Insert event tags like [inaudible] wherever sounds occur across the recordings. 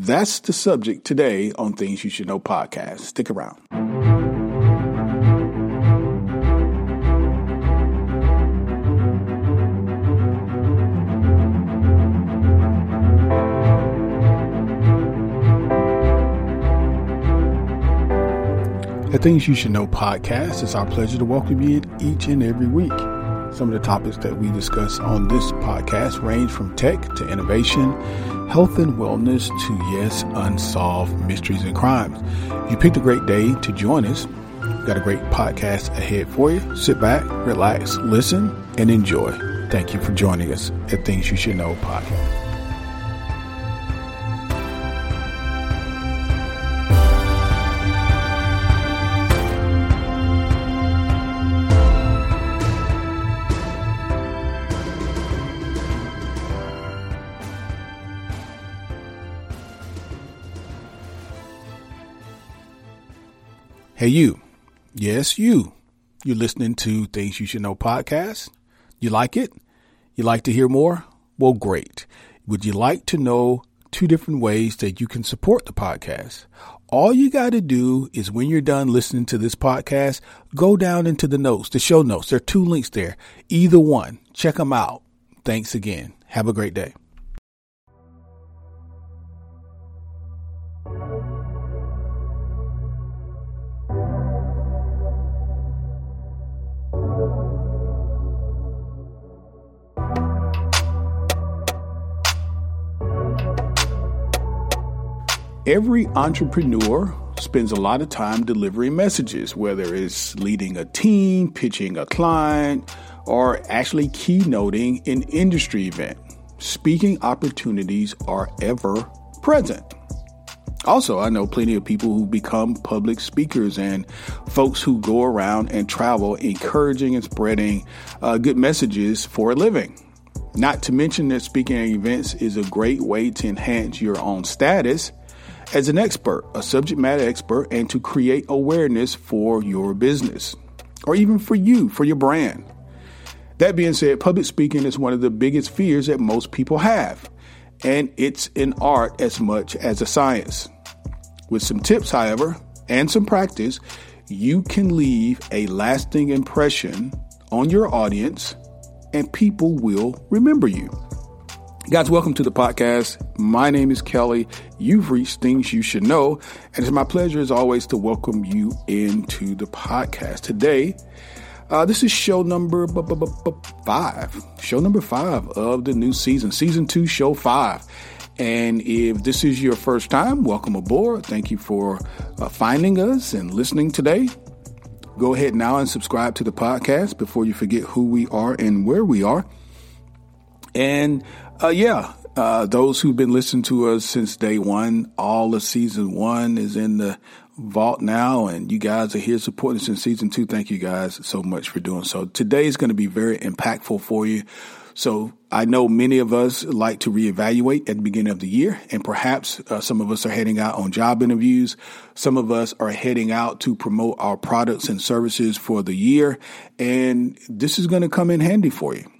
That's the subject today on Things You Should Know podcast. Stick around. The Things You Should Know podcast, it's our pleasure to welcome you each and every week. Some of the topics that we discuss on this podcast range from tech to innovation, health and wellness to, yes, unsolved mysteries and crimes. You picked a great day to join us. We've got a great podcast ahead for you. Sit back, relax, listen, and enjoy. Thank you for joining us at Things You Should Know podcast. Hey, you. Yes, you. You're listening to Things You Should Know podcast. You like it? You like to hear more? Well, great. Would you like to know two different ways that you can support the podcast? All you got to do is when you're done listening to this podcast, go down into the notes, the show notes. There are two links there. Either one. Check them out. Thanks again. Have a great day. Every entrepreneur spends a lot of time delivering messages, whether it's leading a team, pitching a client, or actually keynoting an industry event. Speaking opportunities are ever present. Also, I know plenty of people who become public speakers and folks who go around and travel encouraging and spreading uh, good messages for a living. Not to mention that speaking at events is a great way to enhance your own status as an expert, a subject matter expert, and to create awareness for your business or even for you, for your brand. That being said, public speaking is one of the biggest fears that most people have, and it's an art as much as a science. With some tips, however, and some practice, you can leave a lasting impression on your audience, and people will remember you. Guys, welcome to the podcast. My name is Kelly. You've reached Things You Should Know, and it's my pleasure, as always, to welcome you into the podcast. Today, uh, this is show number five, show number five of the new season, season two, show five. And if this is your first time, welcome aboard. Thank you for uh, finding us and listening today. Go ahead now and subscribe to the podcast before you forget who we are and where we are. And uh, yeah, uh, those who've been listening to us since day one, all of season one is in the vault now, and you guys are here supporting us in season two. Thank you guys so much for doing so. Today is going to be very impactful for you. So I know many of us like to reevaluate at the beginning of the year, and perhaps uh, some of us are heading out on job interviews. Some of us are heading out to promote our products and services for the year, and this is going to come in handy for you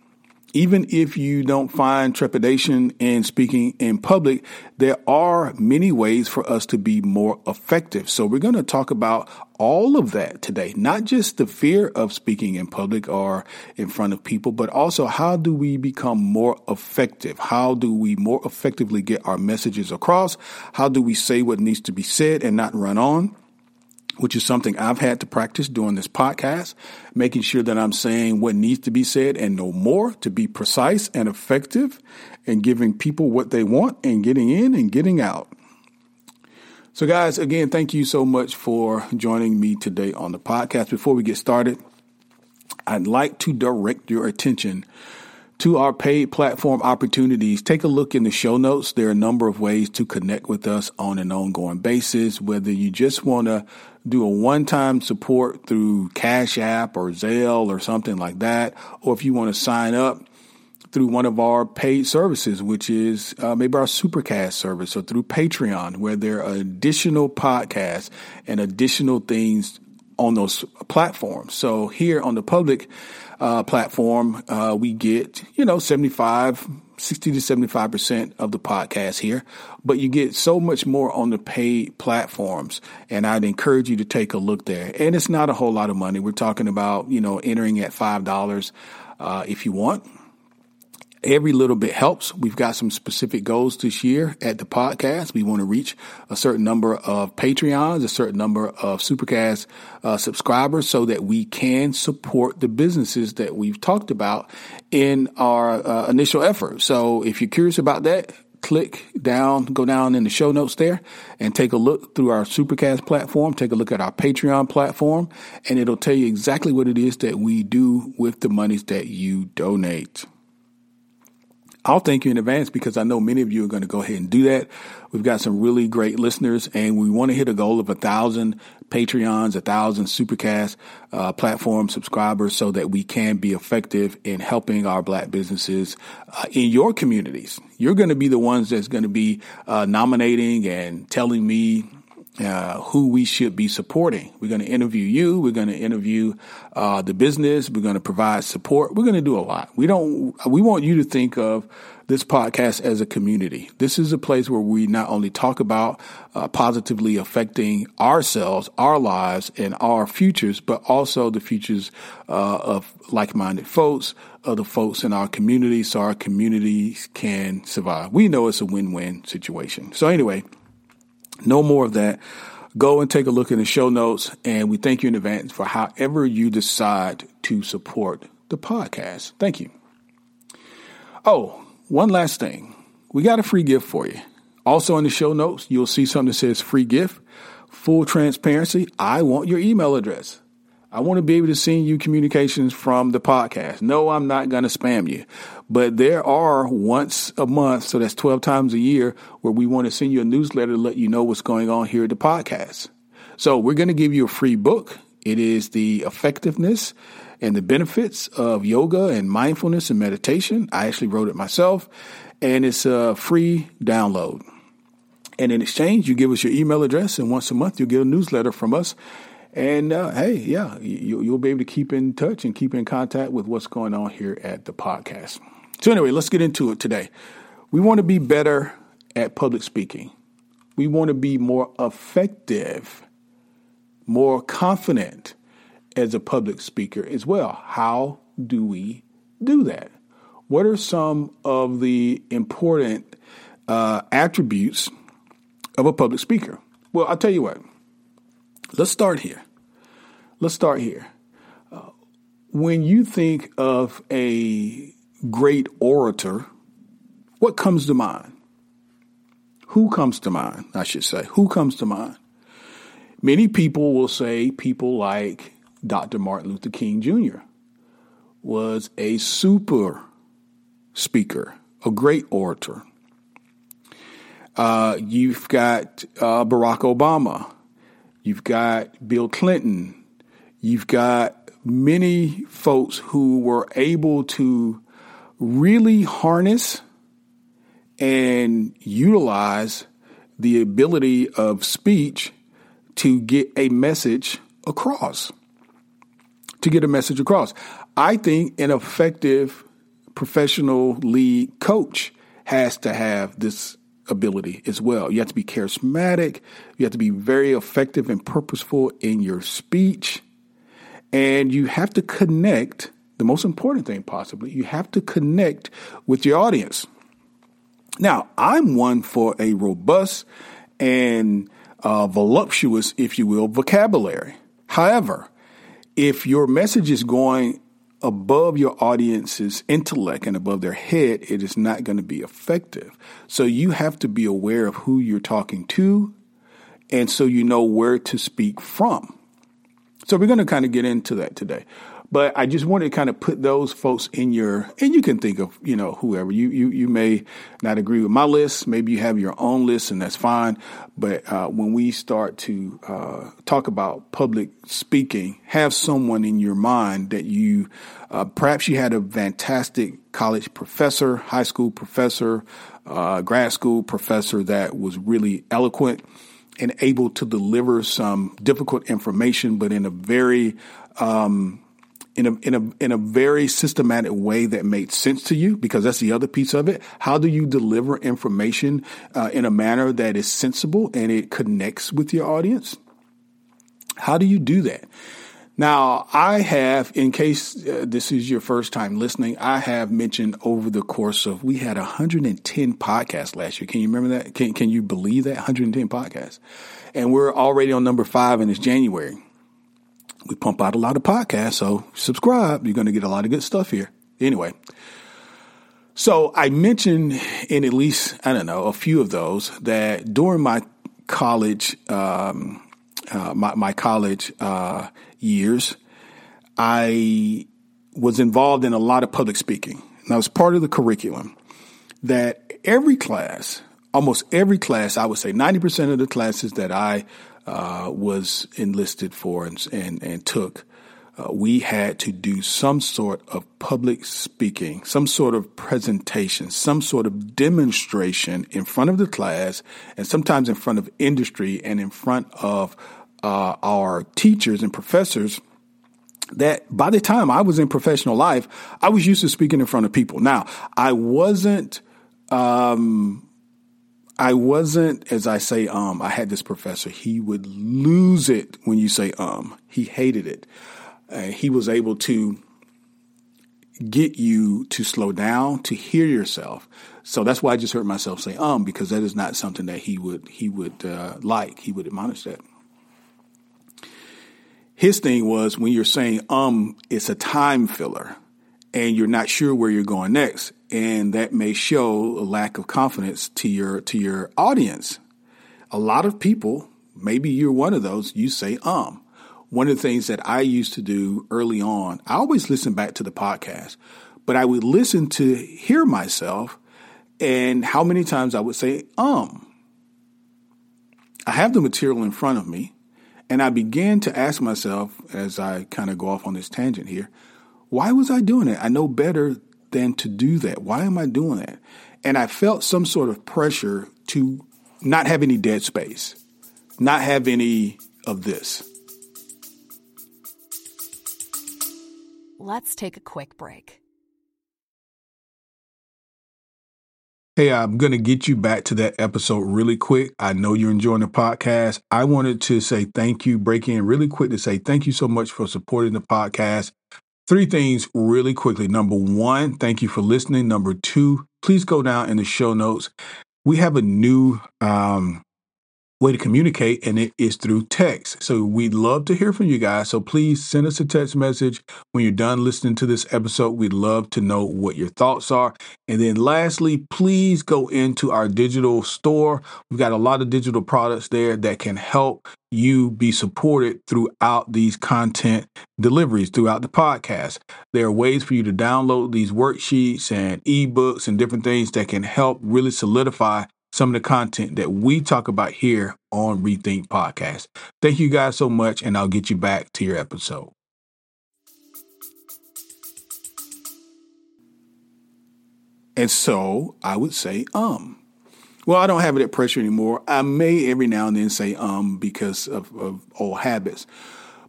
even if you don't find trepidation in speaking in public, there are many ways for us to be more effective. So we're going to talk about all of that today, not just the fear of speaking in public or in front of people, but also how do we become more effective? How do we more effectively get our messages across? How do we say what needs to be said and not run on? Which is something I've had to practice doing this podcast, making sure that I'm saying what needs to be said and no more to be precise and effective and giving people what they want and getting in and getting out. So, guys, again, thank you so much for joining me today on the podcast. Before we get started, I'd like to direct your attention to our paid platform opportunities, take a look in the show notes. There are a number of ways to connect with us on an ongoing basis, whether you just want to do a one time support through Cash App or Zelle or something like that, or if you want to sign up through one of our paid services, which is uh, maybe our Supercast service or through Patreon, where there are additional podcasts and additional things on those platforms. So here on the public uh, platform, uh, we get, you know, 75, 60 to 75% of the podcast here, but you get so much more on the paid platforms. And I'd encourage you to take a look there. And it's not a whole lot of money. We're talking about, you know, entering at $5 uh, if you want. Every little bit helps. We've got some specific goals this year at the podcast. We want to reach a certain number of Patreons, a certain number of Supercast uh, subscribers so that we can support the businesses that we've talked about in our uh, initial effort. So if you're curious about that, click down, go down in the show notes there and take a look through our Supercast platform. Take a look at our Patreon platform and it'll tell you exactly what it is that we do with the monies that you donate. I'll thank you in advance because I know many of you are going to go ahead and do that. We've got some really great listeners and we want to hit a goal of a thousand Patreons, a thousand Supercast uh, platform subscribers so that we can be effective in helping our black businesses uh, in your communities. You're going to be the ones that's going to be uh, nominating and telling me uh, who we should be supporting. We're going to interview you. We're going to interview uh, the business. We're going to provide support. We're going to do a lot. We don't. We want you to think of this podcast as a community. This is a place where we not only talk about uh, positively affecting ourselves, our lives, and our futures, but also the futures uh, of like-minded folks, other folks in our community, so our communities can survive. We know it's a win-win situation. So anyway. No more of that. Go and take a look in the show notes, and we thank you in advance for however you decide to support the podcast. Thank you. Oh, one last thing. We got a free gift for you. Also in the show notes, you'll see something that says free gift. Full transparency. I want your email address. I want to be able to send you communications from the podcast. No, I'm not going to spam you, but there are once a month, so that's 12 times a year, where we want to send you a newsletter to let you know what's going on here at the podcast. So we're going to give you a free book. It is the effectiveness and the benefits of yoga and mindfulness and meditation. I actually wrote it myself and it's a free download. And in exchange, you give us your email address and once a month you'll get a newsletter from us and uh, hey, yeah, you, you'll be able to keep in touch and keep in contact with what's going on here at the podcast. So, anyway, let's get into it today. We want to be better at public speaking, we want to be more effective, more confident as a public speaker as well. How do we do that? What are some of the important uh, attributes of a public speaker? Well, I'll tell you what. Let's start here. Let's start here. Uh, when you think of a great orator, what comes to mind? Who comes to mind, I should say? Who comes to mind? Many people will say people like Dr. Martin Luther King Jr. was a super speaker, a great orator. Uh, you've got uh, Barack Obama, You've got Bill Clinton. You've got many folks who were able to really harness and utilize the ability of speech to get a message across. To get a message across. I think an effective professional lead coach has to have this ability as well. You have to be charismatic. You have to be very effective and purposeful in your speech. And you have to connect, the most important thing possibly, you have to connect with your audience. Now, I'm one for a robust and uh, voluptuous, if you will, vocabulary. However, if your message is going above your audience's intellect and above their head, it is not going to be effective. So you have to be aware of who you're talking to, and so you know where to speak from. So we're going to kind of get into that today. But I just wanted to kind of put those folks in your, and you can think of, you know, whoever. You, you, you may not agree with my list. Maybe you have your own list, and that's fine. But uh, when we start to uh, talk about public speaking, have someone in your mind that you, uh, perhaps you had a fantastic college professor, high school professor, uh, grad school professor that was really eloquent and able to deliver some difficult information, but in a very um, in a in a in a very systematic way that made sense to you because that's the other piece of it. How do you deliver information uh, in a manner that is sensible and it connects with your audience? How do you do that? Now, I have, in case uh, this is your first time listening, I have mentioned over the course of, we had 110 podcasts last year. Can you remember that? Can, can you believe that? 110 podcasts. And we're already on number five and it's January we pump out a lot of podcasts, so subscribe. You're going to get a lot of good stuff here. Anyway, so I mentioned in at least, I don't know, a few of those that during my college, um, uh, my, my, college uh, years, I was involved in a lot of public speaking. And I was part of the curriculum that every class, almost every class, I would say 90% of the classes that I uh, was enlisted for and, and, and took, uh, we had to do some sort of public speaking, some sort of presentation, some sort of demonstration in front of the class, and sometimes in front of industry and in front of uh, our teachers and professors. That by the time I was in professional life, I was used to speaking in front of people. Now, I wasn't um, I wasn't, as I say, um, I had this professor. He would lose it when you say um. He hated it. Uh, he was able to get you to slow down, to hear yourself. So that's why I just heard myself say um because that is not something that he would he would uh, like. He would admonish that. His thing was when you're saying um, it's a time filler, and you're not sure where you're going next and that may show a lack of confidence to your to your audience. A lot of people, maybe you're one of those, you say um. One of the things that I used to do early on, I always listen back to the podcast, but I would listen to hear myself and how many times I would say um. I have the material in front of me, and I began to ask myself as I kind of go off on this tangent here, why was I doing it? I know better than to do that? Why am I doing that? And I felt some sort of pressure to not have any dead space, not have any of this. Let's take a quick break. Hey, I'm going to get you back to that episode really quick. I know you're enjoying the podcast. I wanted to say thank you, break in really quick to say thank you so much for supporting the podcast. Three things really quickly. Number one, thank you for listening. Number two, please go down in the show notes. We have a new um, way to communicate, and it is through text. So we'd love to hear from you guys. So please send us a text message when you're done listening to this episode. We'd love to know what your thoughts are. And then lastly, please go into our digital store. We've got a lot of digital products there that can help you be supported throughout these content deliveries throughout the podcast. There are ways for you to download these worksheets and ebooks and different things that can help really solidify some of the content that we talk about here on Rethink Podcast. Thank you guys so much, and I'll get you back to your episode. And so I would say, um. Well, I don't have that pressure anymore. I may every now and then say um because of, of old habits.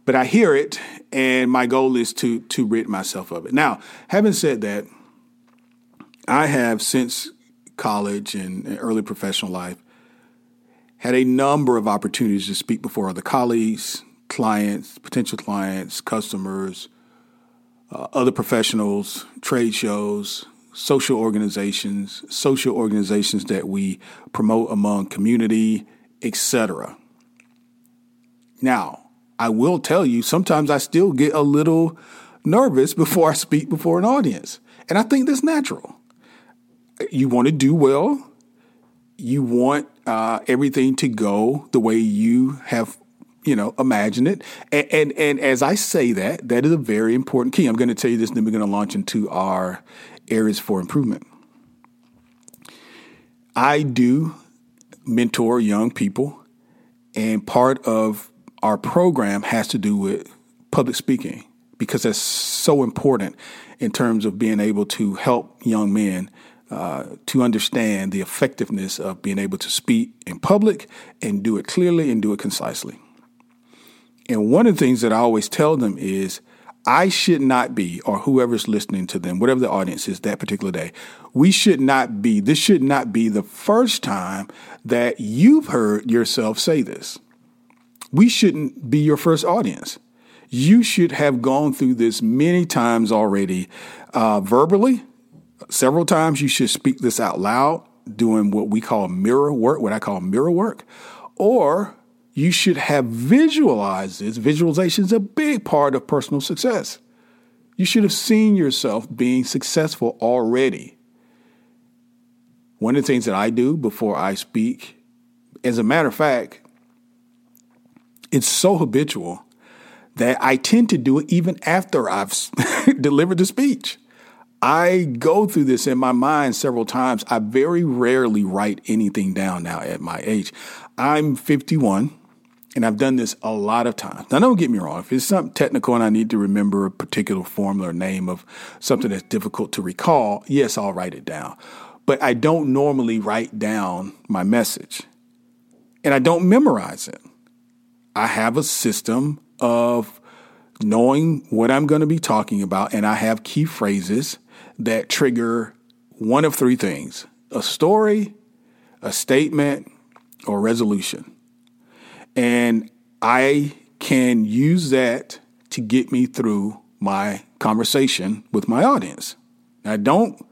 But I hear it, and my goal is to to rid myself of it. Now, having said that, I have since college and early professional life, had a number of opportunities to speak before other colleagues, clients, potential clients, customers, uh, other professionals, trade shows, social organizations, social organizations that we promote among community, etc. Now, I will tell you, sometimes I still get a little nervous [laughs] before I speak before an audience. And I think that's natural. You want to do well, you want uh, everything to go the way you have you know, imagined it. And, and, and as I say that, that is a very important key. I'm going to tell you this, and then we're going to launch into our areas for improvement. I do mentor young people, and part of our program has to do with public speaking because that's so important in terms of being able to help young men uh, to understand the effectiveness of being able to speak in public and do it clearly and do it concisely. And one of the things that I always tell them is I should not be, or whoever's listening to them, whatever the audience is that particular day, we should not be, this should not be the first time that you've heard yourself say this. We shouldn't be your first audience you should have gone through this many times already uh, verbally. Several times you should speak this out loud, doing what we call mirror work, what I call mirror work, or you should have visualized this. Visualization is a big part of personal success. You should have seen yourself being successful already. One of the things that I do before I speak, as a matter of fact, it's so habitual that I tend to do it even after I've [laughs] delivered the speech. I go through this in my mind several times. I very rarely write anything down now at my age. I'm 51 and I've done this a lot of times. Now, don't get me wrong. If it's something technical and I need to remember a particular formula or name of something that's difficult to recall, yes, I'll write it down. But I don't normally write down my message and I don't memorize it. I have a system of knowing what I'm going to be talking about, and I have key phrases that trigger one of three things a story, a statement, or resolution. And I can use that to get me through my conversation with my audience. Now, don't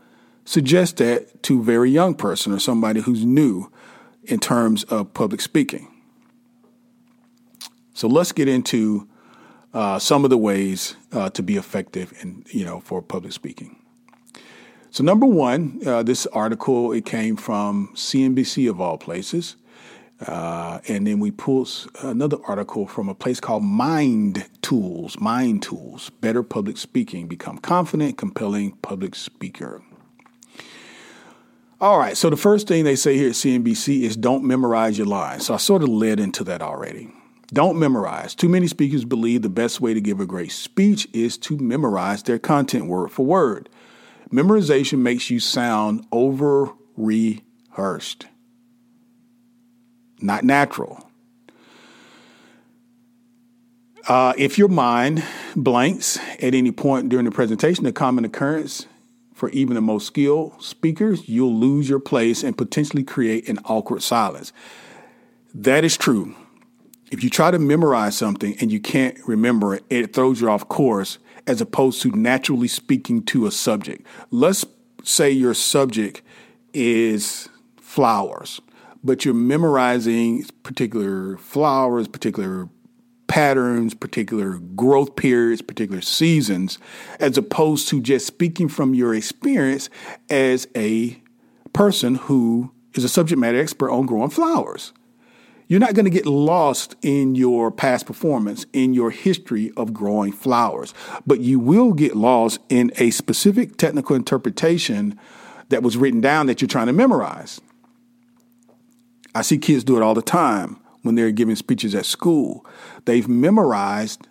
suggest that to a very young person or somebody who's new in terms of public speaking. So let's get into uh, some of the ways uh, to be effective in you know for public speaking. So number one, uh, this article it came from CNBC of all places, uh, and then we pulled another article from a place called Mind Tools. Mind Tools: Better Public Speaking, Become Confident, Compelling Public Speaker. All right, so the first thing they say here at CNBC is don't memorize your lines. So I sort of led into that already. Don't memorize. Too many speakers believe the best way to give a great speech is to memorize their content word for word. Memorization makes you sound over rehearsed, not natural. Uh, if your mind blanks at any point during the presentation, a common occurrence for even the most skilled speakers, you'll lose your place and potentially create an awkward silence. That is true if you try to memorize something and you can't remember it, it throws you off course as opposed to naturally speaking to a subject. Let's say your subject is flowers, but you're memorizing particular flowers, particular patterns, particular growth periods, particular seasons, as opposed to just speaking from your experience as a person who is a subject matter expert on growing flowers. You're not going to get lost in your past performance, in your history of growing flowers, but you will get lost in a specific technical interpretation that was written down that you're trying to memorize. I see kids do it all the time when they're giving speeches at school. They've memorized,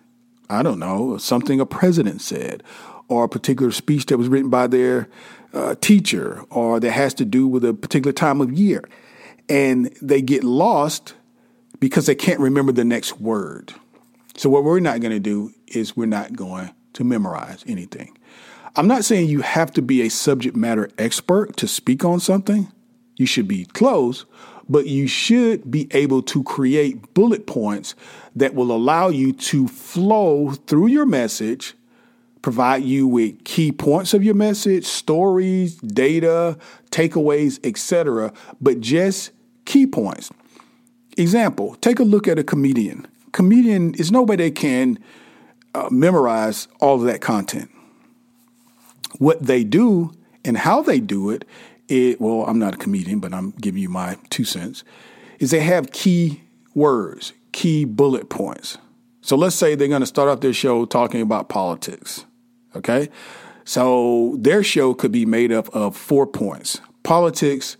I don't know, something a president said, or a particular speech that was written by their uh, teacher, or that has to do with a particular time of year. And they get lost because they can't remember the next word. So, what we're not going to do is we're not going to memorize anything. I'm not saying you have to be a subject matter expert to speak on something. You should be close, but you should be able to create bullet points that will allow you to flow through your message, provide you with key points of your message, stories, data, takeaways, etc., but just key points. Example, take a look at a comedian. comedian is nobody that can uh, memorize all of that content. What they do and how they do it, it, well, I'm not a comedian, but I'm giving you my two cents, is they have key words, key bullet points. So let's say they're going to start off their show talking about politics. Okay. So their show could be made up of four points politics,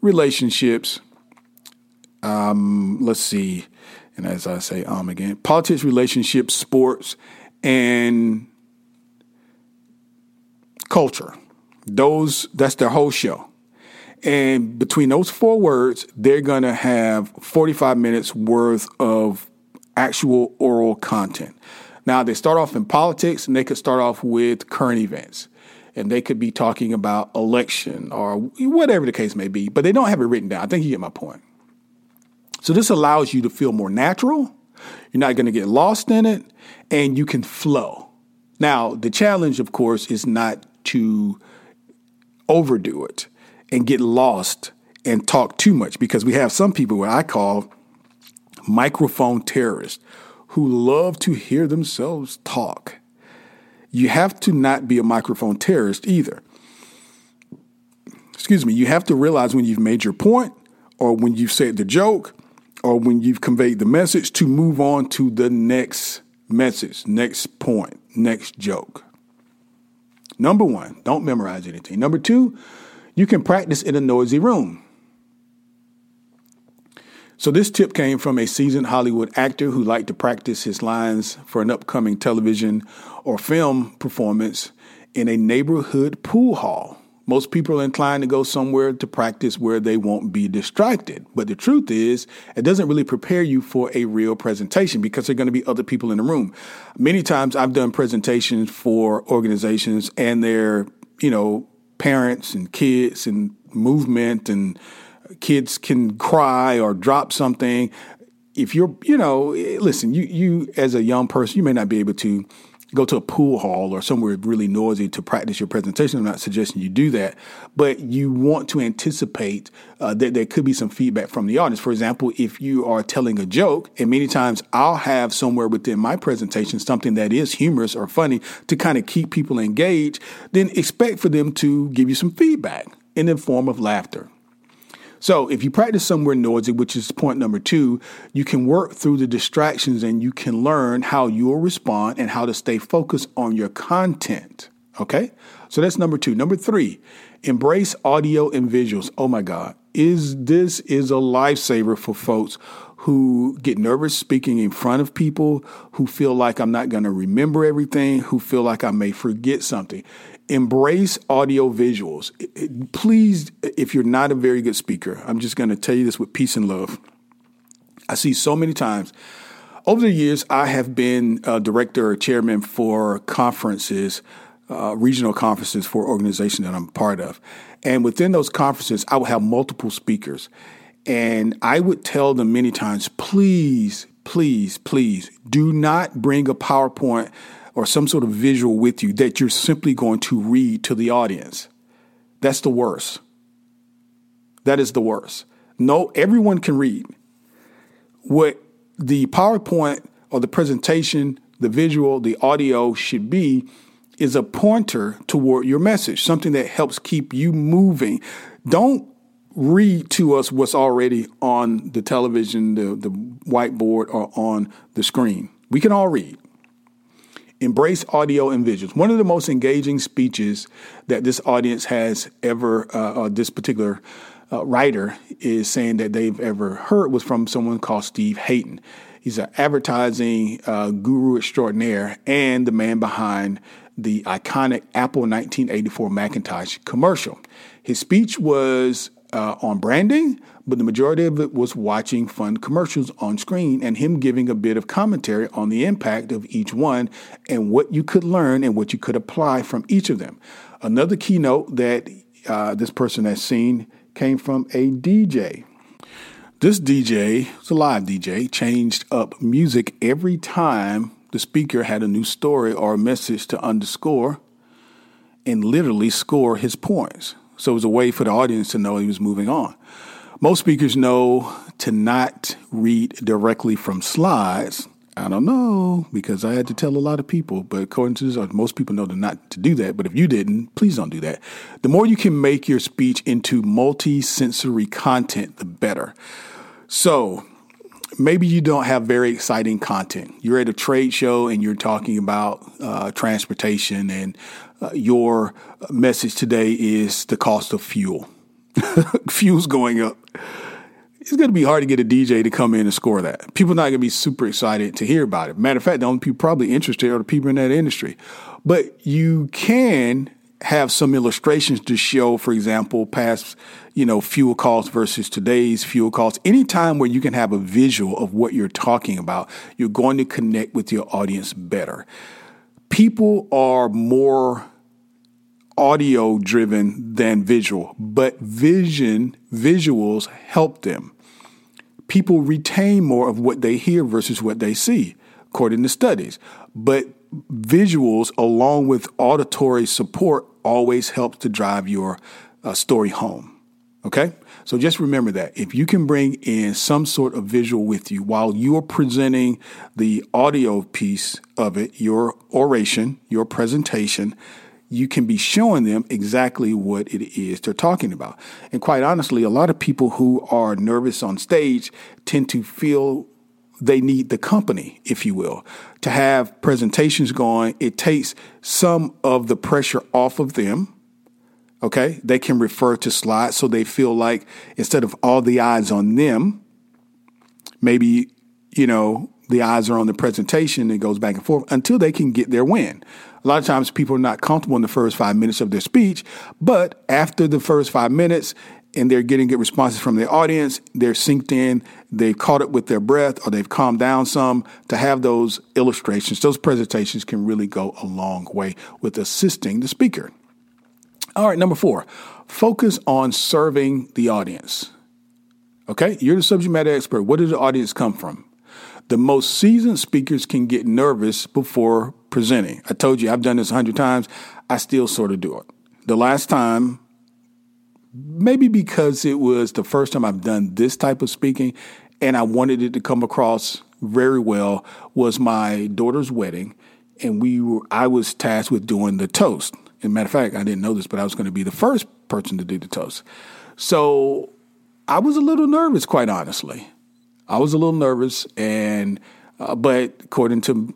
relationships, um, let's see, and as I say, um again, politics, relationships, sports, and culture. Those that's their whole show. And between those four words, they're gonna have 45 minutes worth of actual oral content. Now they start off in politics and they could start off with current events. And they could be talking about election or whatever the case may be, but they don't have it written down. I think you get my point. So this allows you to feel more natural. You're not going to get lost in it and you can flow. Now, the challenge, of course, is not to overdo it and get lost and talk too much because we have some people what I call microphone terrorists who love to hear themselves talk. You have to not be a microphone terrorist either. Excuse me, you have to realize when you've made your point or when you've said the joke or when you've conveyed the message to move on to the next message, next point, next joke. Number one, don't memorize anything. Number two, you can practice in a noisy room. So, this tip came from a seasoned Hollywood actor who liked to practice his lines for an upcoming television or film performance in a neighborhood pool hall. Most people are inclined to go somewhere to practice where they won't be distracted. But the truth is, it doesn't really prepare you for a real presentation because there are going to be other people in the room. Many times I've done presentations for organizations and their, you know, parents and kids and movement and kids can cry or drop something. If you're, you know, listen, you you as a young person, you may not be able to go to a pool hall or somewhere really noisy to practice your presentation. I'm not suggesting you do that, but you want to anticipate uh, that there could be some feedback from the audience. For example, if you are telling a joke, and many times I'll have somewhere within my presentation something that is humorous or funny to kind of keep people engaged, then expect for them to give you some feedback in the form of laughter. So, if you practice somewhere noisy, which is point number two, you can work through the distractions and you can learn how you'll respond and how to stay focused on your content. Okay? So, that's number two. Number three, embrace audio and visuals. Oh my God. Is this is a lifesaver for folks who get nervous speaking in front of people, who feel like I'm not going to remember everything, who feel like I may forget something embrace audio visuals. Please, if you're not a very good speaker, I'm just going to tell you this with peace and love. I see so many times over the years, I have been a director or chairman for conferences, uh, regional conferences for organizations that I'm part of. And within those conferences, I would have multiple speakers. And I would tell them many times, please, please, please do not bring a PowerPoint or some sort of visual with you that you're simply going to read to the audience. That's the worst. That is the worst. No, everyone can read. What the PowerPoint or the presentation, the visual, the audio should be is a pointer toward your message, something that helps keep you moving. Don't read to us what's already on the television, the, the whiteboard, or on the screen. We can all read. Embrace audio and visuals. One of the most engaging speeches that this audience has ever, uh, uh, this particular uh, writer is saying that they've ever heard was from someone called Steve Hayden. He's an advertising uh, guru extraordinaire and the man behind the iconic Apple 1984 Macintosh commercial. His speech was uh, on branding, but the majority of it was watching fun commercials on screen and him giving a bit of commentary on the impact of each one and what you could learn and what you could apply from each of them. Another keynote that uh, this person has seen came from a DJ. This DJ, it's a live DJ, changed up music every time the speaker had a new story or a message to underscore and literally score his points. So it was a way for the audience to know he was moving on. Most speakers know to not read directly from slides I don't know because I had to tell a lot of people, but according to this, most people know to not to do that. But if you didn't, please don't do that. The more you can make your speech into multi-sensory content, the better. So maybe you don't have very exciting content. You're at a trade show and you're talking about uh, transportation, and uh, your message today is the cost of fuel. [laughs] Fuel's going up it's going to be hard to get a DJ to come in and score that. People are not going to be super excited to hear about it. Matter of fact, the only people probably interested are the people in that industry. But you can have some illustrations to show, for example, past, you know, fuel costs versus today's fuel costs. Anytime where you can have a visual of what you're talking about, you're going to connect with your audience better. People are more audio driven than visual, but vision, visuals help them people retain more of what they hear versus what they see, according to studies. But visuals, along with auditory support, always helps to drive your uh, story home. Okay? So just remember that. If you can bring in some sort of visual with you while you're presenting the audio piece of it, your oration, your presentation, you can be showing them exactly what it is they're talking about. And quite honestly, a lot of people who are nervous on stage tend to feel they need the company, if you will, to have presentations going. It takes some of the pressure off of them. Okay. They can refer to slides so they feel like instead of all the eyes on them, maybe, you know, the eyes are on the presentation. It goes back and forth until they can get their win. A lot of times people are not comfortable in the first five minutes of their speech, but after the first five minutes, and they're getting good responses from the audience, they're synced in, they've caught it with their breath, or they've calmed down some. To have those illustrations, those presentations can really go a long way with assisting the speaker. All right, number four, focus on serving the audience. Okay, you're the subject matter expert. Where did the audience come from? The most seasoned speakers can get nervous before presenting. I told you I've done this a hundred times. I still sort of do it. The last time, maybe because it was the first time I've done this type of speaking and I wanted it to come across very well, was my daughter's wedding. And we were, I was tasked with doing the toast. As a matter of fact, I didn't know this, but I was going to be the first person to do the toast. So I was a little nervous, quite honestly. I was a little nervous, and uh, but according to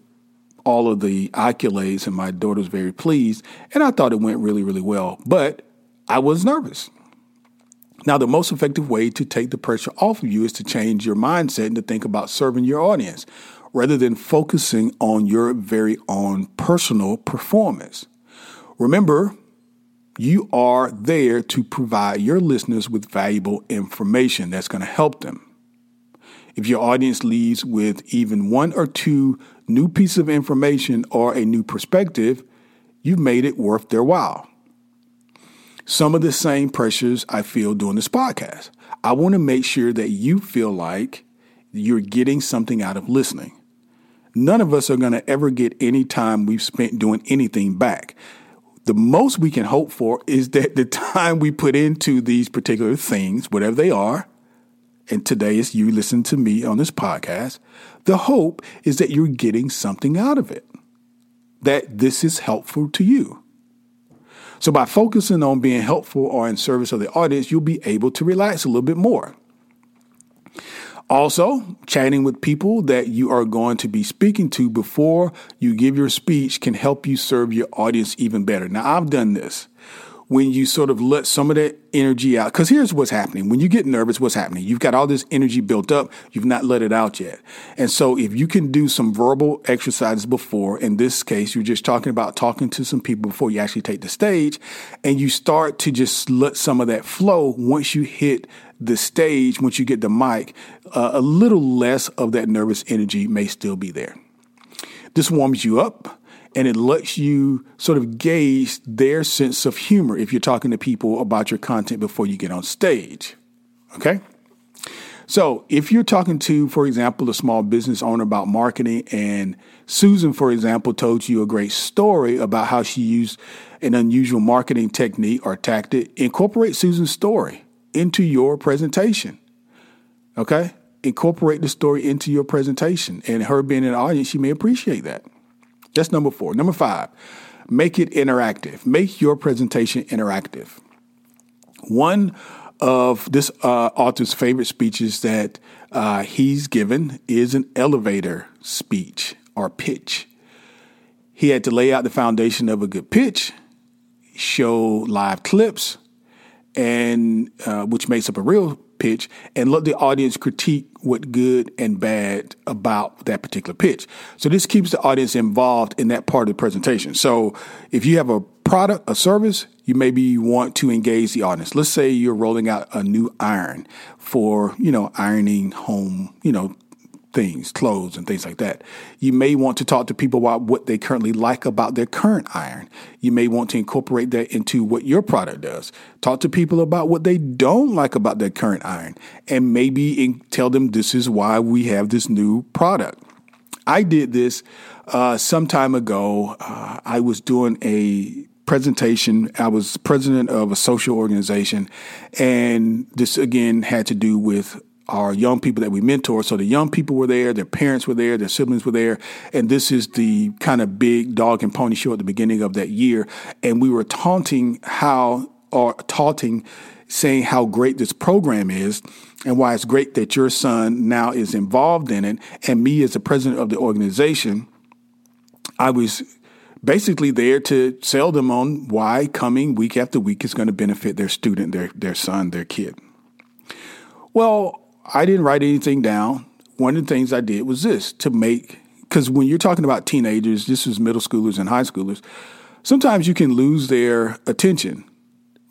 all of the accolades, and my daughter was very pleased, and I thought it went really, really well. But I was nervous. Now, the most effective way to take the pressure off of you is to change your mindset and to think about serving your audience rather than focusing on your very own personal performance. Remember, you are there to provide your listeners with valuable information that's going to help them. If your audience leaves with even one or two new pieces of information or a new perspective, you've made it worth their while. Some of the same pressures I feel doing this podcast. I want to make sure that you feel like you're getting something out of listening. None of us are going to ever get any time we've spent doing anything back. The most we can hope for is that the time we put into these particular things, whatever they are, and today is you listen to me on this podcast, the hope is that you're getting something out of it, that this is helpful to you. So, by focusing on being helpful or in service of the audience, you'll be able to relax a little bit more. Also, chatting with people that you are going to be speaking to before you give your speech can help you serve your audience even better. Now, I've done this when you sort of let some of that energy out. Because here's what's happening. When you get nervous, what's happening? You've got all this energy built up. You've not let it out yet. And so if you can do some verbal exercises before, in this case, you're just talking about talking to some people before you actually take the stage, and you start to just let some of that flow once you hit the stage, once you get the mic, uh, a little less of that nervous energy may still be there. This warms you up and it lets you sort of gauge their sense of humor if you're talking to people about your content before you get on stage. Okay? So, if you're talking to, for example, a small business owner about marketing, and Susan, for example, told you a great story about how she used an unusual marketing technique or tactic, incorporate Susan's story into your presentation. Okay? incorporate the story into your presentation. And her being an audience, she may appreciate that. That's number four. Number five, make it interactive. Make your presentation interactive. One of this uh, author's favorite speeches that uh, he's given is an elevator speech or pitch. He had to lay out the foundation of a good pitch, show live clips, and uh, which makes up a real pitch, and let the audience critique what good and bad about that particular pitch. So this keeps the audience involved in that part of the presentation. So if you have a product, a service, you maybe want to engage the audience. Let's say you're rolling out a new iron for, you know, ironing home, you know, things, clothes and things like that. You may want to talk to people about what they currently like about their current iron. You may want to incorporate that into what your product does. Talk to people about what they don't like about their current iron and maybe tell them this is why we have this new product. I did this uh, some time ago. Uh, I was doing a presentation. I was president of a social organization, and this again had to do with our young people that we mentor. So the young people were there, their parents were there, their siblings were there. And this is the kind of big dog and pony show at the beginning of that year. And we were taunting how, or taunting, saying how great this program is and why it's great that your son now is involved in it. And me, as the president of the organization, I was basically there to sell them on why coming week after week is going to benefit their student, their, their son, their kid. Well, I didn't write anything down. One of the things I did was this to make, because when you're talking about teenagers, this is middle schoolers and high schoolers, sometimes you can lose their attention.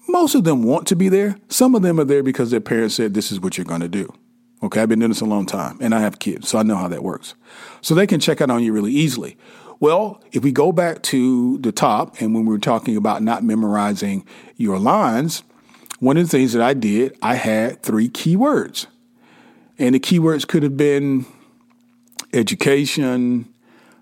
Most of them want to be there. Some of them are there because their parents said, This is what you're going to do. Okay, I've been doing this a long time and I have kids, so I know how that works. So they can check out on you really easily. Well, if we go back to the top and when we were talking about not memorizing your lines, one of the things that I did, I had three key words. And the keywords could have been education,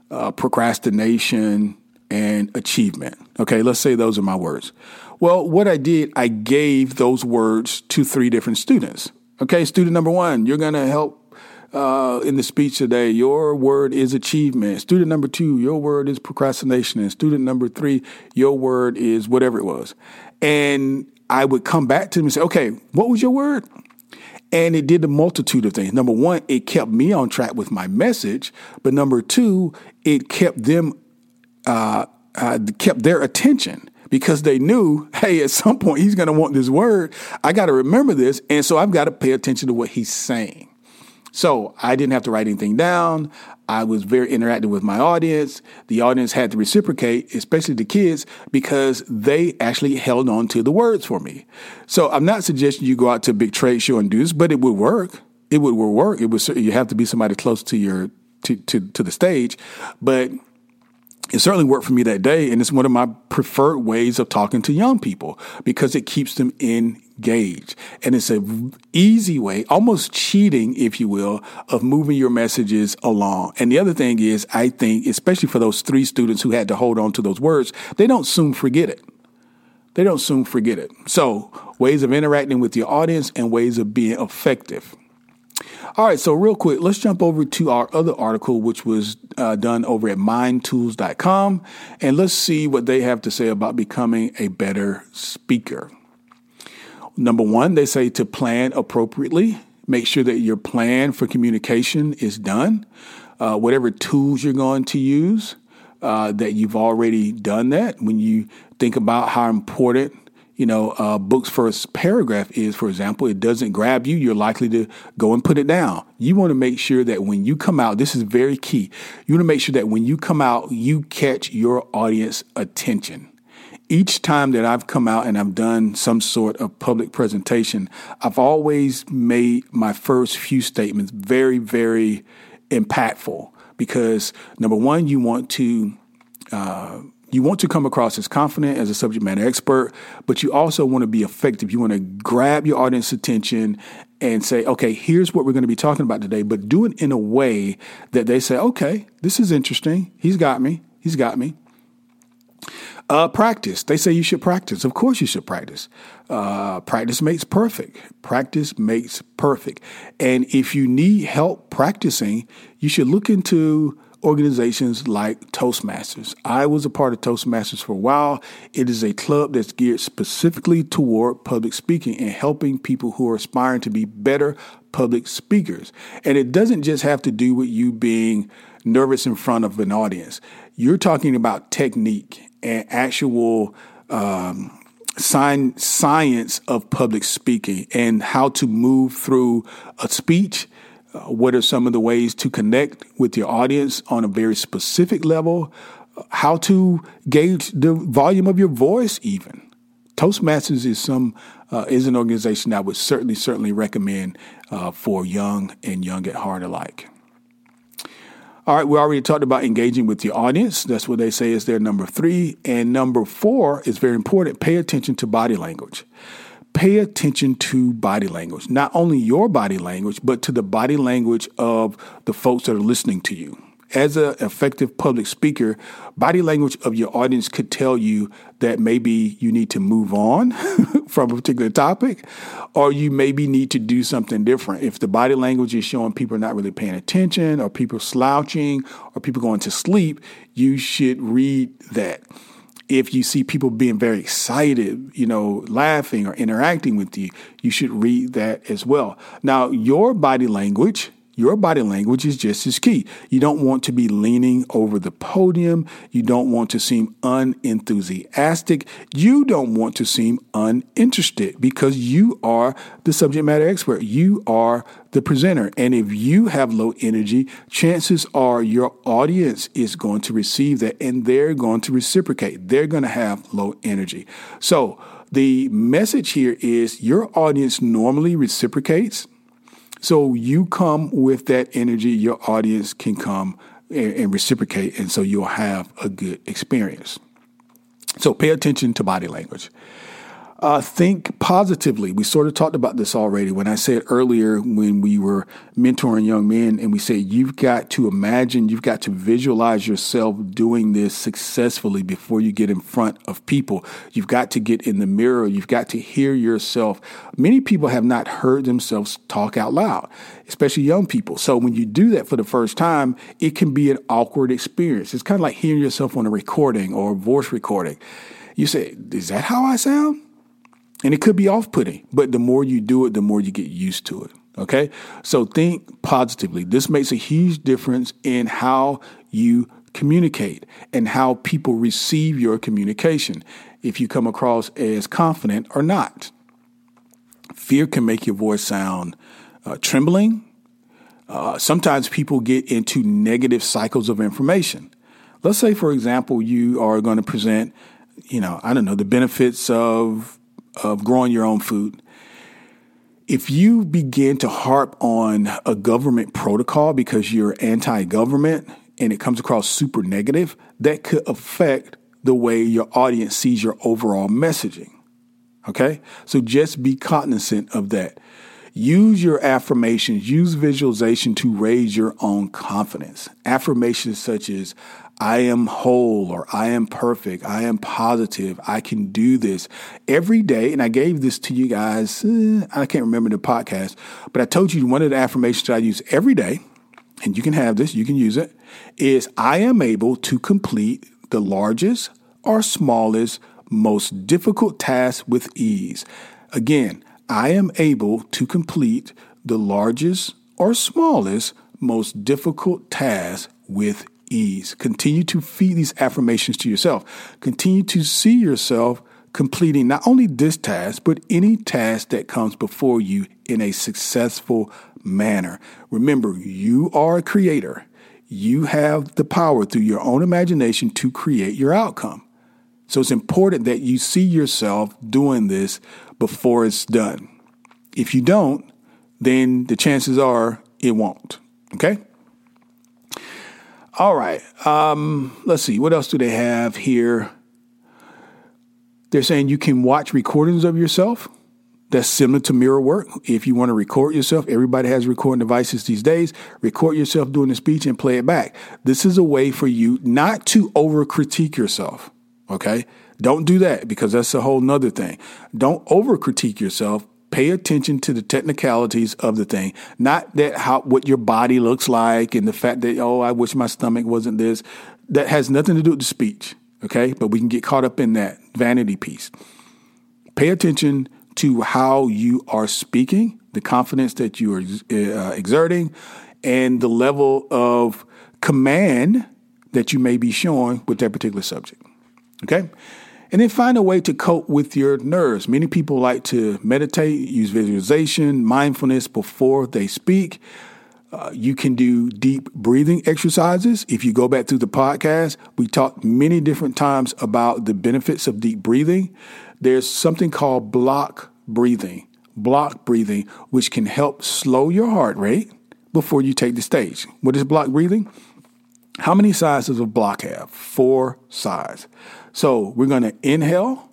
uh, procrastination, and achievement. Okay, let's say those are my words. Well, what I did, I gave those words to three different students. Okay, student number one, you're going to help uh, in the speech today. Your word is achievement. Student number two, your word is procrastination. And student number three, your word is whatever it was. And I would come back to them and say, okay, what was your word? And it did a multitude of things. Number one, it kept me on track with my message. But number two, it kept them, uh, uh, kept their attention because they knew, [laughs] hey, at some point he's going to want this word. I got to remember this. And so I've got to pay attention to what he's saying. So I didn't have to write anything down. I was very interactive with my audience. The audience had to reciprocate, especially the kids, because they actually held on to the words for me. So I'm not suggesting you go out to a big trade show and do this, but it would work. It would work. It would. You have to be somebody close to your to to, to the stage, but it certainly worked for me that day. And it's one of my preferred ways of talking to young people because it keeps them engaged. And it's an easy way, almost cheating, if you will, of moving your messages along. And the other thing is, I think, especially for those three students who had to hold on to those words, they don't soon forget it. They don't soon forget it. So ways of interacting with your audience and ways of being effective. All right, so real quick, let's jump over to our other article, which was uh, done over at mindtools.com, and let's see what they have to say about becoming a better speaker. Number one, they say to plan appropriately. Make sure that your plan for communication is done. Uh, whatever tools you're going to use, uh, that you've already done that. When you think about how important you know, uh, book's first paragraph is, for example, it doesn't grab you, you're likely to go and put it down. You want to make sure that when you come out, this is very key. You want to make sure that when you come out, you catch your audience attention. Each time that I've come out and I've done some sort of public presentation, I've always made my first few statements very, very impactful because number one, you want to uh, you want to come across as confident as a subject matter expert, but you also want to be effective. You want to grab your audience attention and say, okay, here's what we're going to be talking about today, but do it in a way that they say, okay, this is interesting. He's got me. He's got me. Uh, practice. They say you should practice. Of course, you should practice. Uh, practice makes perfect. Practice makes perfect. And if you need help practicing, you should look into organizations like Toastmasters. I was a part of Toastmasters for a while. It is a club that's geared specifically toward public speaking and helping people who are aspiring to be better public speakers. And it doesn't just have to do with you being nervous in front of an audience. You're talking about technique and actual um, science of public speaking and how to move through a speech uh, what are some of the ways to connect with your audience on a very specific level? How to gauge the volume of your voice, even. Toastmasters is some uh, is an organization I would certainly certainly recommend uh, for young and young at heart alike. All right, we already talked about engaging with your audience. That's what they say is their number three. And number four is very important. Pay attention to body language pay attention to body language, not only your body language, but to the body language of the folks that are listening to you. As an effective public speaker, body language of your audience could tell you that maybe you need to move on [laughs] from a particular topic, or you maybe need to do something different. If the body language is showing people not really paying attention, or people slouching, or people going to sleep, you should read that if you see people being very excited, you know, laughing or interacting with you, you should read that as well. Now, your body language, your body language is just as key. You don't want to be leaning over the podium. You don't want to seem unenthusiastic. You don't want to seem uninterested because you are the subject matter expert. You are the presenter. And if you have low energy, chances are your audience is going to receive that and they're going to reciprocate. They're going to have low energy. So the message here is your audience normally reciprocates so you come with that energy, your audience can come and, and reciprocate, and so you'll have a good experience. So pay attention to body language. Uh, think positively. We sort of talked about this already when I said earlier when we were mentoring young men and we said you've got to imagine, you've got to visualize yourself doing this successfully before you get in front of people. You've got to get in the mirror. You've got to hear yourself. Many people have not heard themselves talk out loud, especially young people. So when you do that for the first time, it can be an awkward experience. It's kind of like hearing yourself on a recording or a voice recording. You say, Is that how I sound? And it could be off putting, but the more you do it, the more you get used to it. Okay. So think positively. This makes a huge difference in how you communicate and how people receive your communication if you come across as confident or not. Fear can make your voice sound uh, trembling. Uh, sometimes people get into negative cycles of information. Let's say, for example, you are going to present, you know, I don't know, the benefits of of growing your own food. If you begin to harp on a government protocol because you're anti government and it comes across super negative, that could affect the way your audience sees your overall messaging. Okay? So just be cognizant of that. Use your affirmations, use visualization to raise your own confidence. Affirmations such as, I am whole or I am perfect. I am positive. I can do this every day. And I gave this to you guys. Eh, I can't remember the podcast, but I told you one of the affirmations I use every day, and you can have this, you can use it, is I am able to complete the largest or smallest, most difficult task with ease. Again, I am able to complete the largest or smallest, most difficult task with ease. Continue to feed these affirmations to yourself. Continue to see yourself completing not only this task, but any task that comes before you in a successful manner. Remember, you are a creator. You have the power through your own imagination to create your outcome. So it's important that you see yourself doing this before it's done. If you don't, then the chances are it won't. Okay? All right. Um, let's see. What else do they have here? They're saying you can watch recordings of yourself. That's similar to mirror work. If you want to record yourself, everybody has recording devices these days. Record yourself doing the speech and play it back. This is a way for you not to over critique yourself. Okay. Don't do that because that's a whole nother thing. Don't over critique yourself. Pay attention to the technicalities of the thing, not that how what your body looks like and the fact that oh I wish my stomach wasn't this. That has nothing to do with the speech. Okay, but we can get caught up in that vanity piece. Pay attention to how you are speaking, the confidence that you are uh, exerting, and the level of command that you may be showing with that particular subject. Okay? And then find a way to cope with your nerves. Many people like to meditate, use visualization, mindfulness before they speak. Uh, you can do deep breathing exercises. If you go back through the podcast, we talked many different times about the benefits of deep breathing. There's something called block breathing, block breathing, which can help slow your heart rate before you take the stage. What is block breathing? How many sides does a block have? Four sides. So we're going to inhale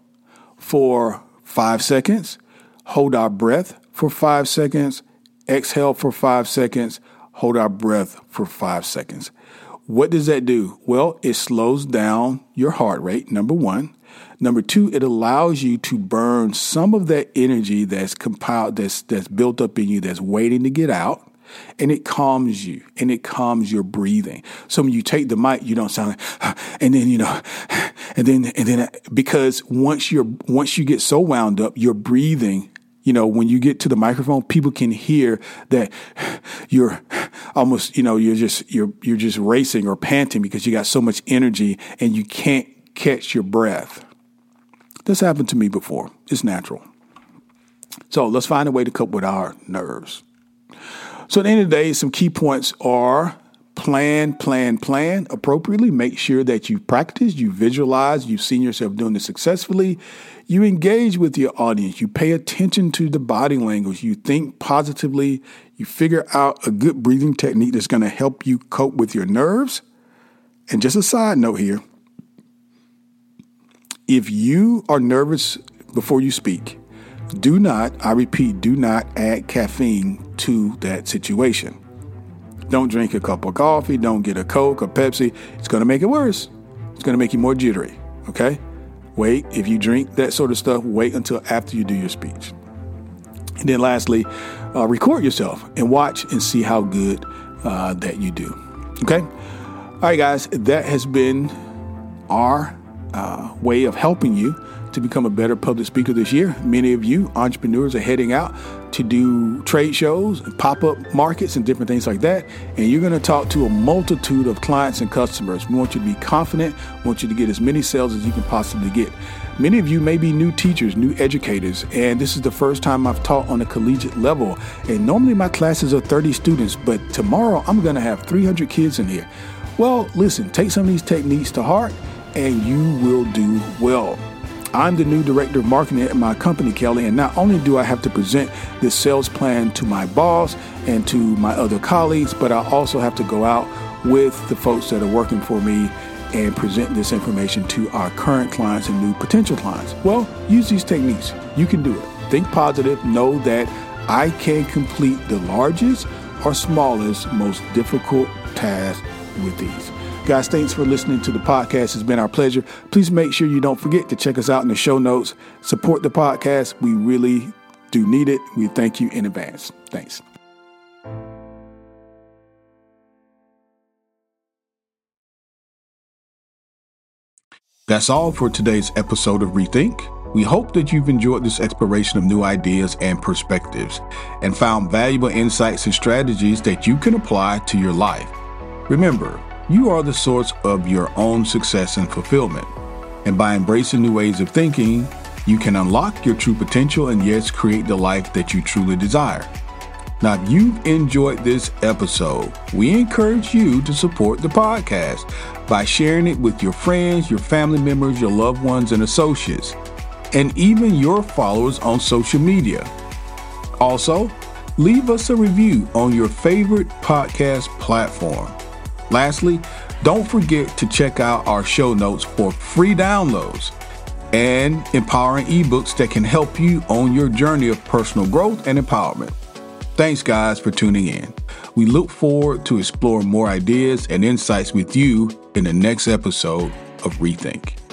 for five seconds, hold our breath for five seconds, exhale for five seconds, hold our breath for five seconds. What does that do? Well, it slows down your heart rate, number one. Number two, it allows you to burn some of that energy that's compiled, that's that's built up in you, that's waiting to get out and it calms you and it calms your breathing. So when you take the mic, you don't sound like, [sighs] and then, you know, [sighs] and then, and then, because once you're, once you get so wound up, your breathing, you know, when you get to the microphone, people can hear that [sighs] you're almost, you know, you're just, you're, you're just racing or panting because you got so much energy and you can't catch your breath. This happened to me before. It's natural. So let's find a way to cope with our nerves. So at the end of the day, some key points are plan, plan, plan appropriately. Make sure that you practice, you visualize, you've seen yourself doing this successfully. You engage with your audience. You pay attention to the body language. You think positively. You figure out a good breathing technique that's going to help you cope with your nerves. And just a side note here if you are nervous before you speak, do not, I repeat, do not add caffeine to that situation. Don't drink a cup of coffee, don't get a Coke or Pepsi. It's going to make it worse. It's going to make you more jittery, okay? Wait, if you drink that sort of stuff, wait until after you do your speech. And then lastly, uh, record yourself and watch and see how good uh, that you do, okay? All right, guys, that has been our uh, way of helping you to become a better public speaker this year. Many of you entrepreneurs are heading out to do trade shows and pop up markets and different things like that. And you're going to talk to a multitude of clients and customers. We want you to be confident, we want you to get as many sales as you can possibly get. Many of you may be new teachers, new educators, and this is the first time I've taught on a collegiate level. And normally my classes are 30 students, but tomorrow I'm going to have 300 kids in here. Well, listen, take some of these techniques to heart and you will do well. I'm the new director of marketing at my company, Kelly, and not only do I have to present this sales plan to my boss and to my other colleagues, but I also have to go out with the folks that are working for me and present this information to our current clients and new potential clients. Well, use these techniques. You can do it. Think positive. Know that I can complete the largest or smallest, most difficult task with these. Guys, thanks for listening to the podcast. It's been our pleasure. Please make sure you don't forget to check us out in the show notes. Support the podcast. We really do need it. We thank you in advance. Thanks. That's all for today's episode of Rethink. We hope that you've enjoyed this exploration of new ideas and perspectives and found valuable insights and strategies that you can apply to your life. Remember, you are the source of your own success and fulfillment. And by embracing new ways of thinking, you can unlock your true potential and yes, create the life that you truly desire. Now, if you've enjoyed this episode, we encourage you to support the podcast by sharing it with your friends, your family members, your loved ones, and associates, and even your followers on social media. Also, leave us a review on your favorite podcast platform. Lastly, don't forget to check out our show notes for free downloads and empowering ebooks that can help you on your journey of personal growth and empowerment. Thanks, guys, for tuning in. We look forward to exploring more ideas and insights with you in the next episode of Rethink.